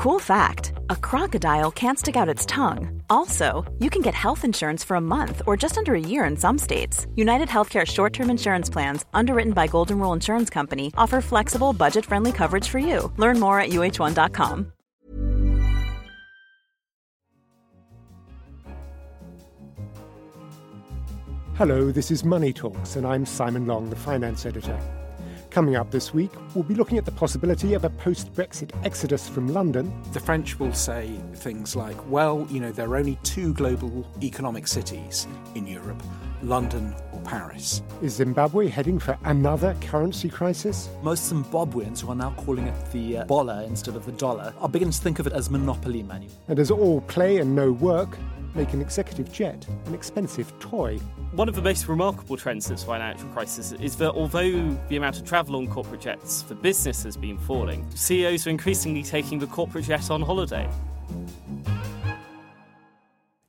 Cool fact a crocodile can't stick out its tongue. Also, you can get health insurance for a month or just under a year in some states. United Healthcare short term insurance plans, underwritten by Golden Rule Insurance Company, offer flexible, budget friendly coverage for you. Learn more at uhone.com. Hello, this is Money Talks, and I'm Simon Long, the finance editor. Coming up this week, we'll be looking at the possibility of a post Brexit exodus from London. The French will say things like, well, you know, there are only two global economic cities in Europe London or Paris. Is Zimbabwe heading for another currency crisis? Most Zimbabweans, who are now calling it the uh, bollar instead of the dollar, are beginning to think of it as monopoly money. And does all play and no work make an executive jet an expensive toy? One of the most remarkable trends this financial crisis is that although the amount of travel on corporate jets for business has been falling, CEOs are increasingly taking the corporate jet on holiday.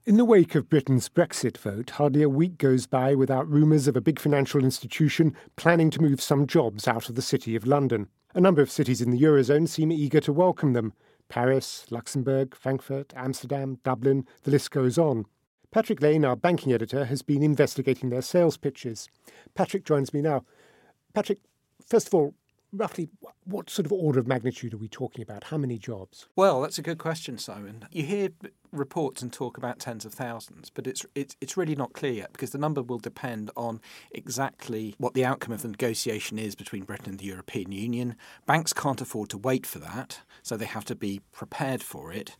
In the wake of Britain's Brexit vote, hardly a week goes by without rumours of a big financial institution planning to move some jobs out of the City of London. A number of cities in the Eurozone seem eager to welcome them Paris, Luxembourg, Frankfurt, Amsterdam, Dublin, the list goes on. Patrick Lane, our banking editor, has been investigating their sales pitches. Patrick joins me now. Patrick, first of all, roughly what sort of order of magnitude are we talking about? How many jobs? Well, that's a good question, Simon. You hear reports and talk about tens of thousands, but it's it's it's really not clear yet because the number will depend on exactly what the outcome of the negotiation is between Britain and the European Union. Banks can't afford to wait for that, so they have to be prepared for it.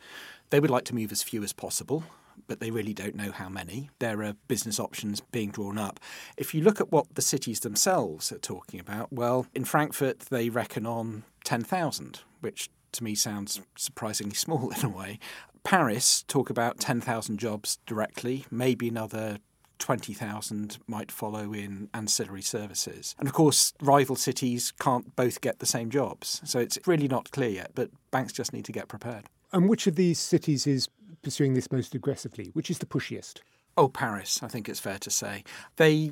They would like to move as few as possible but they really don't know how many. There are business options being drawn up. If you look at what the cities themselves are talking about, well, in Frankfurt, they reckon on 10,000, which to me sounds surprisingly small in a way. Paris talk about 10,000 jobs directly, maybe another 20,000 might follow in ancillary services. And of course, rival cities can't both get the same jobs. So it's really not clear yet, but banks just need to get prepared. And which of these cities is pursuing this most aggressively? Which is the pushiest? Oh, Paris, I think it's fair to say. They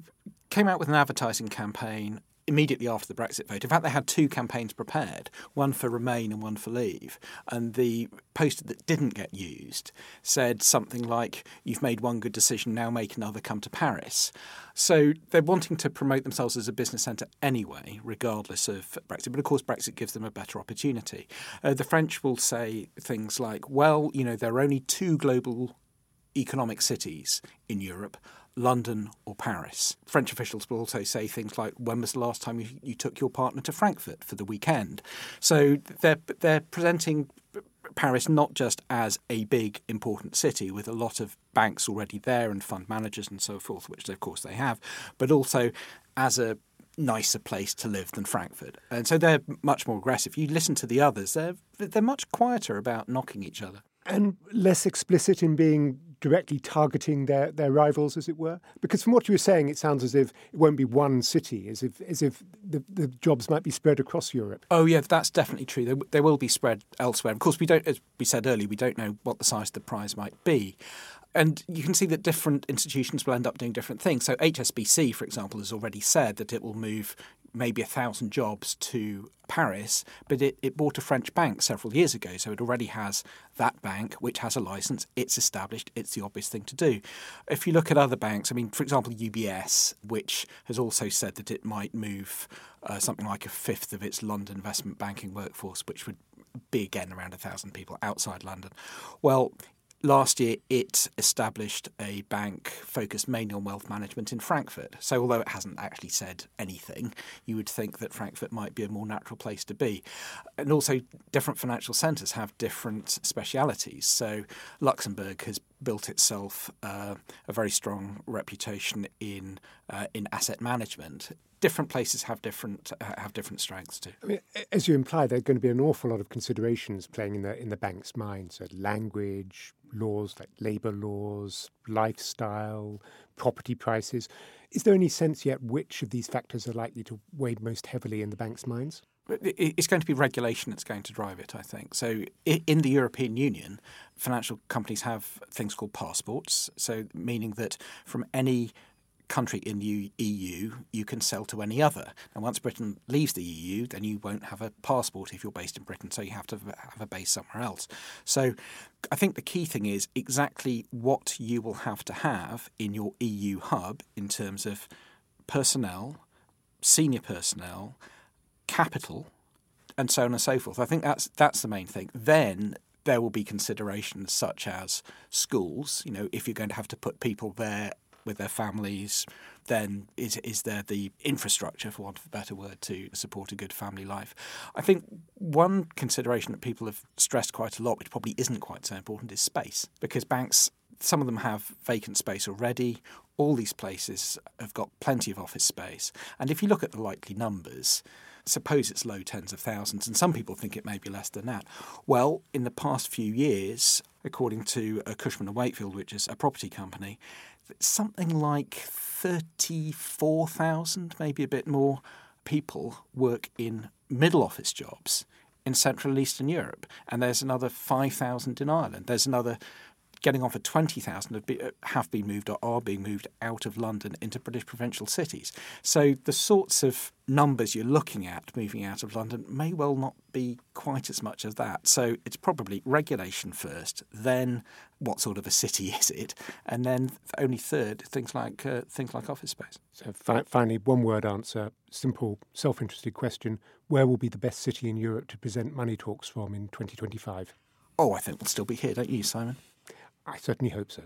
came out with an advertising campaign immediately after the Brexit vote. In fact, they had two campaigns prepared, one for Remain and one for Leave. And the poster that didn't get used said something like, You've made one good decision, now make another, come to Paris. So they're wanting to promote themselves as a business centre anyway, regardless of Brexit. But of course, Brexit gives them a better opportunity. Uh, the French will say things like, Well, you know, there are only two global economic cities in Europe London or Paris. French officials will also say things like, "When was the last time you, you took your partner to Frankfurt for the weekend?" So they're they're presenting Paris not just as a big important city with a lot of banks already there and fund managers and so forth, which of course they have, but also as a nicer place to live than Frankfurt. And so they're much more aggressive. You listen to the others, they're they're much quieter about knocking each other. And less explicit in being directly targeting their, their rivals, as it were? Because from what you were saying, it sounds as if it won't be one city, as if as if the, the jobs might be spread across Europe. Oh yeah, that's definitely true. They, they will be spread elsewhere. Of course, we don't, as we said earlier, we don't know what the size of the prize might be. And you can see that different institutions will end up doing different things. So HSBC, for example, has already said that it will move maybe a thousand jobs to Paris, but it, it bought a French bank several years ago, so it already has that bank, which has a license. It's established. It's the obvious thing to do. If you look at other banks, I mean, for example, UBS, which has also said that it might move uh, something like a fifth of its London investment banking workforce, which would be again around a thousand people outside London. Well, Last year, it established a bank focused mainly on wealth management in Frankfurt. So, although it hasn't actually said anything, you would think that Frankfurt might be a more natural place to be. And also, different financial centres have different specialities. So, Luxembourg has built itself uh, a very strong reputation in uh, in asset management different places have different uh, have different strengths too. I mean, as you imply, there are going to be an awful lot of considerations playing in the in the bank's mind. So language, laws like labour laws, lifestyle, property prices. Is there any sense yet which of these factors are likely to weigh most heavily in the bank's minds? It's going to be regulation that's going to drive it, I think. So, in the European Union, financial companies have things called passports. So, meaning that from any country in the EU, you can sell to any other. And once Britain leaves the EU, then you won't have a passport if you're based in Britain, so you have to have a base somewhere else. So I think the key thing is exactly what you will have to have in your EU hub in terms of personnel, senior personnel, capital, and so on and so forth. I think that's that's the main thing. Then there will be considerations such as schools. You know, if you're going to have to put people there with their families, then is is there the infrastructure, for want of a better word, to support a good family life? I think one consideration that people have stressed quite a lot, which probably isn't quite so important, is space, because banks. Some of them have vacant space already. All these places have got plenty of office space. And if you look at the likely numbers, suppose it's low tens of thousands, and some people think it may be less than that. Well, in the past few years, according to Cushman and Wakefield, which is a property company, something like 34,000, maybe a bit more, people work in middle office jobs in Central and Eastern Europe. And there's another 5,000 in Ireland. There's another getting on for 20,000 have, be, have been moved or are being moved out of London into British provincial cities. So the sorts of numbers you're looking at moving out of London may well not be quite as much as that. So it's probably regulation first, then what sort of a city is it, and then only third things like uh, things like office space. So fi- finally, one word answer, simple, self-interested question: Where will be the best city in Europe to present money talks from in 2025? Oh, I think we'll still be here, don't you, Simon? I certainly hope so.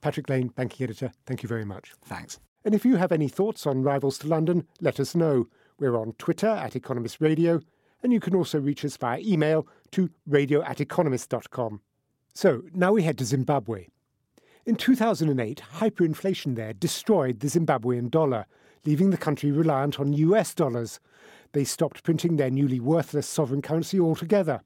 Patrick Lane, banking editor, thank you very much. Thanks. And if you have any thoughts on Rivals to London, let us know. We're on Twitter at Economist Radio, and you can also reach us via email to radio at economist.com. So now we head to Zimbabwe. In 2008, hyperinflation there destroyed the Zimbabwean dollar, leaving the country reliant on US dollars. They stopped printing their newly worthless sovereign currency altogether.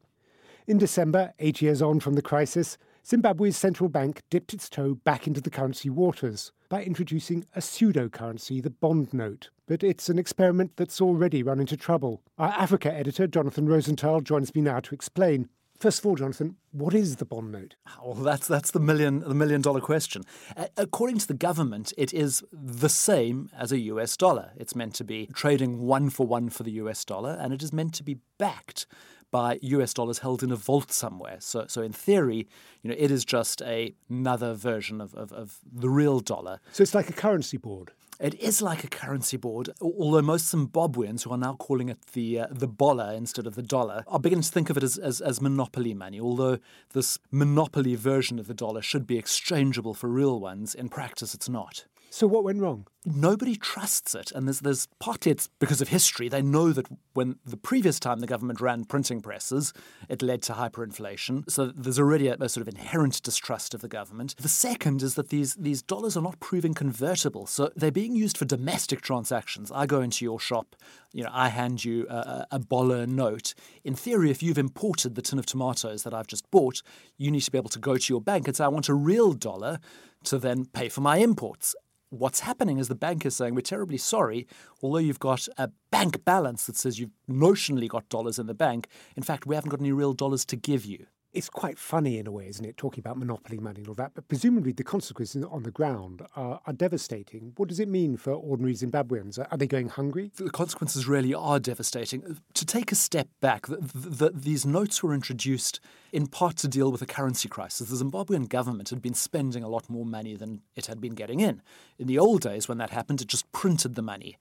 In December, eight years on from the crisis, Zimbabwe's central bank dipped its toe back into the currency waters by introducing a pseudo currency, the bond note. But it's an experiment that's already run into trouble. Our Africa editor, Jonathan Rosenthal, joins me now to explain. First of all, Jonathan, what is the bond note? Well, that's that's the million the million dollar question. Uh, according to the government, it is the same as a US dollar. It's meant to be trading one for one for the US dollar, and it is meant to be backed by US dollars held in a vault somewhere. So, so in theory, you know, it is just a, another version of, of, of the real dollar. So it's like a currency board. It is like a currency board, although most Zimbabweans, who are now calling it the uh, the bollar instead of the dollar, are beginning to think of it as, as, as, monopoly money. Although this monopoly version of the dollar should be exchangeable for real ones, in practice it's not. So what went wrong? Nobody trusts it, and there's there's partly it's because of history. They know that when the previous time the government ran printing presses, it led to hyperinflation. So there's already a, a sort of inherent distrust of the government. The second is that these these dollars are not proving convertible, so they're being used for domestic transactions. I go into your shop, you know, I hand you a, a bollar note. In theory, if you've imported the tin of tomatoes that I've just bought, you need to be able to go to your bank and say, I want a real dollar to then pay for my imports what's happening is the bank is saying, We're terribly sorry, although you've got a bank balance that says you've notionally got dollars in the bank, in fact, we haven't got any real dollars to give you. It's quite funny in a way, isn't it, talking about monopoly money and all that? But presumably the consequences on the ground are, are devastating. What does it mean for ordinary Zimbabweans? Are they going hungry? The consequences really are devastating. To take a step back, the, the, these notes were introduced in part to deal with a currency crisis. The Zimbabwean government had been spending a lot more money than it had been getting in. In the old days, when that happened, it just printed the money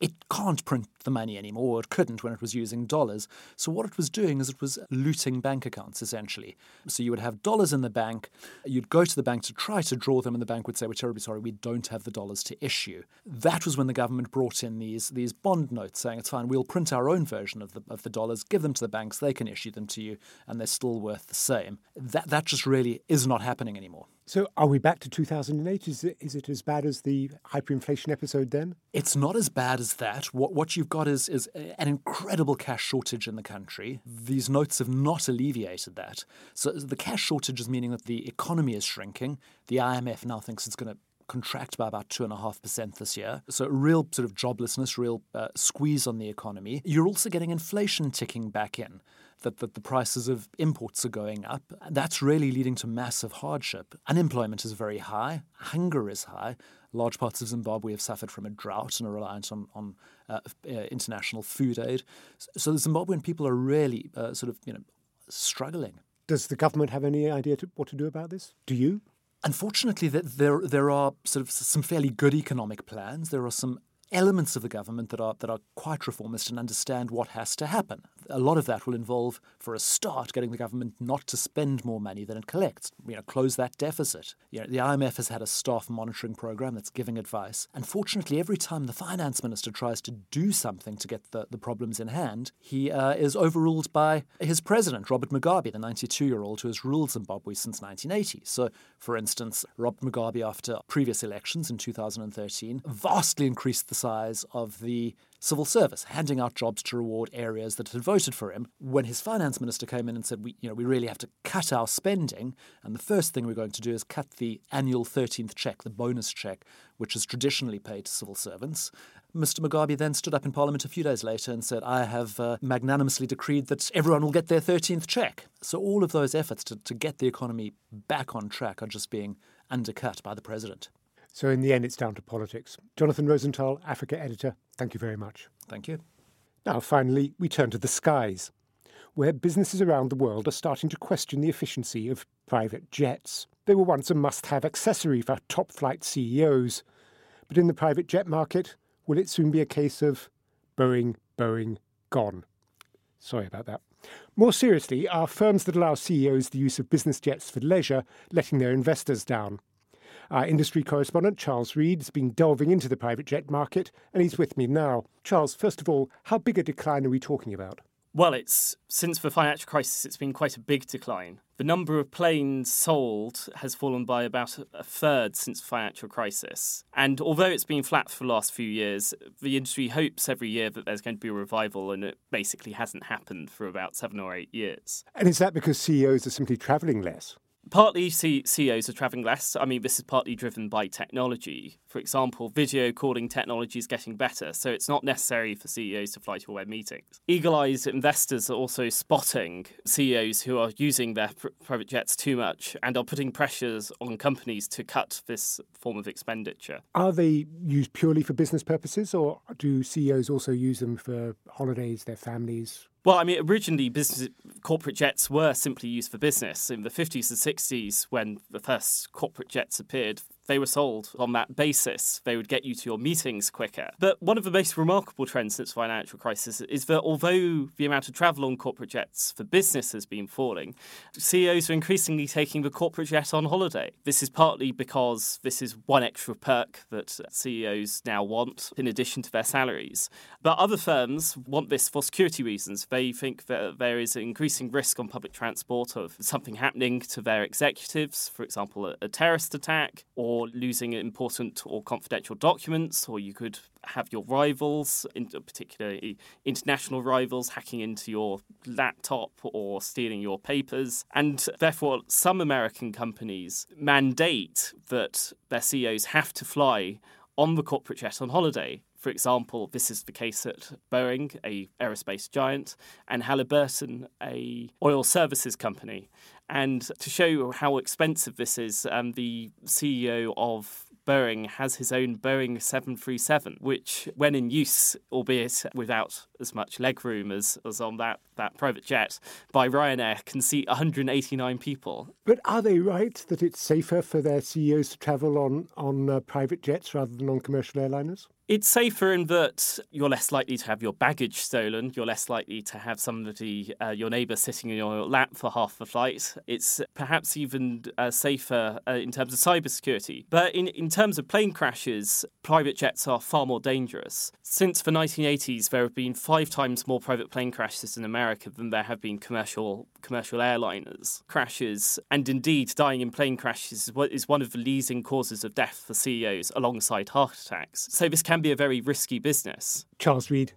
it can't print the money anymore, it couldn't when it was using dollars. So what it was doing is it was looting bank accounts essentially. So you would have dollars in the bank, you'd go to the bank to try to draw them, and the bank would say, "We're terribly sorry, we don't have the dollars to issue." That was when the government brought in these these bond notes, saying, "It's fine, we'll print our own version of the of the dollars, give them to the banks, they can issue them to you, and they're still worth the same." That that just really is not happening anymore. So, are we back to 2008? Is it, is it as bad as the hyperinflation episode then? It's not as bad as that. What, what you've got is, is an incredible cash shortage in the country. These notes have not alleviated that. So, the cash shortage is meaning that the economy is shrinking. The IMF now thinks it's going to contract by about 2.5% this year. So, real sort of joblessness, real uh, squeeze on the economy. You're also getting inflation ticking back in that, that the prices of imports are going up. That's really leading to massive hardship. Unemployment is very high, hunger is high. Large parts of Zimbabwe have suffered from a drought and are reliant on, on uh, uh, international food aid. So the Zimbabwean people are really uh, sort of you know struggling. Does the government have any idea to, what to do about this? Do you? Unfortunately, there there are sort of some fairly good economic plans. There are some elements of the government that are that are quite reformist and understand what has to happen. A lot of that will involve, for a start, getting the government not to spend more money than it collects. You know, close that deficit. You know, the IMF has had a staff monitoring program that's giving advice. Unfortunately, every time the finance minister tries to do something to get the, the problems in hand, he uh, is overruled by his president, Robert Mugabe, the 92-year-old who has ruled Zimbabwe since 1980. So, for instance, Robert Mugabe, after previous elections in 2013, vastly increased the size of the civil service, handing out jobs to reward areas that had voted for him. When his finance minister came in and said, we, you know, we really have to cut our spending, and the first thing we're going to do is cut the annual 13th check, the bonus check, which is traditionally paid to civil servants. Mr. Mugabe then stood up in Parliament a few days later and said, I have uh, magnanimously decreed that everyone will get their 13th check. So all of those efforts to, to get the economy back on track are just being undercut by the president. So, in the end, it's down to politics. Jonathan Rosenthal, Africa editor, thank you very much. Thank you. Now, finally, we turn to the skies, where businesses around the world are starting to question the efficiency of private jets. They were once a must have accessory for top flight CEOs. But in the private jet market, will it soon be a case of Boeing, Boeing, gone? Sorry about that. More seriously, are firms that allow CEOs the use of business jets for leisure letting their investors down? Our industry correspondent, Charles Reid, has been delving into the private jet market, and he's with me now. Charles, first of all, how big a decline are we talking about? Well, it's since the financial crisis, it's been quite a big decline. The number of planes sold has fallen by about a third since the financial crisis. And although it's been flat for the last few years, the industry hopes every year that there's going to be a revival, and it basically hasn't happened for about seven or eight years. And is that because CEOs are simply travelling less? Partly CEOs are traveling less. I mean, this is partly driven by technology. For example, video calling technology is getting better, so it's not necessary for CEOs to fly to all their meetings. Eagle eyed investors are also spotting CEOs who are using their pr- private jets too much and are putting pressures on companies to cut this form of expenditure. Are they used purely for business purposes, or do CEOs also use them for holidays, their families? Well, I mean, originally, business corporate jets were simply used for business. In the 50s and 60s, when the first corporate jets appeared, they were sold on that basis. They would get you to your meetings quicker. But one of the most remarkable trends since the financial crisis is that although the amount of travel on corporate jets for business has been falling, CEOs are increasingly taking the corporate jet on holiday. This is partly because this is one extra perk that CEOs now want in addition to their salaries. But other firms want this for security reasons. They think that there is increasing risk on public transport of something happening to their executives, for example, a, a terrorist attack or losing important or confidential documents, or you could have your rivals, in particularly international rivals, hacking into your laptop or stealing your papers. And therefore, some American companies mandate that their CEOs have to fly on the corporate jet on holiday. For example, this is the case at Boeing, a aerospace giant, and Halliburton, a oil services company. And to show how expensive this is, um, the CEO of Boeing has his own Boeing 737, which, when in use, albeit without as much legroom as, as on that, that private jet, by Ryanair, can seat 189 people. But are they right that it's safer for their CEOs to travel on, on uh, private jets rather than on commercial airliners? It's safer in that you're less likely to have your baggage stolen. You're less likely to have somebody, uh, your neighbour, sitting in your lap for half the flight. It's perhaps even uh, safer uh, in terms of cybersecurity. But in, in terms of plane crashes, private jets are far more dangerous. Since the 1980s, there have been five times more private plane crashes in America than there have been commercial commercial airliners crashes. And indeed, dying in plane crashes is one of the leading causes of death for CEOs, alongside heart attacks. So this can be a very risky business. Charles Reid,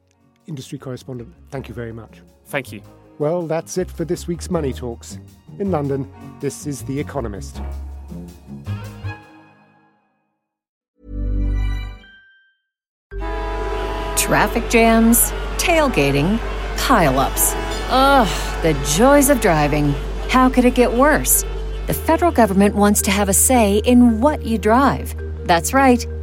industry correspondent, thank you very much. Thank you. Well, that's it for this week's Money Talks. In London, this is The Economist. Traffic jams, tailgating, pileups. Ugh, the joys of driving. How could it get worse? The federal government wants to have a say in what you drive. That's right.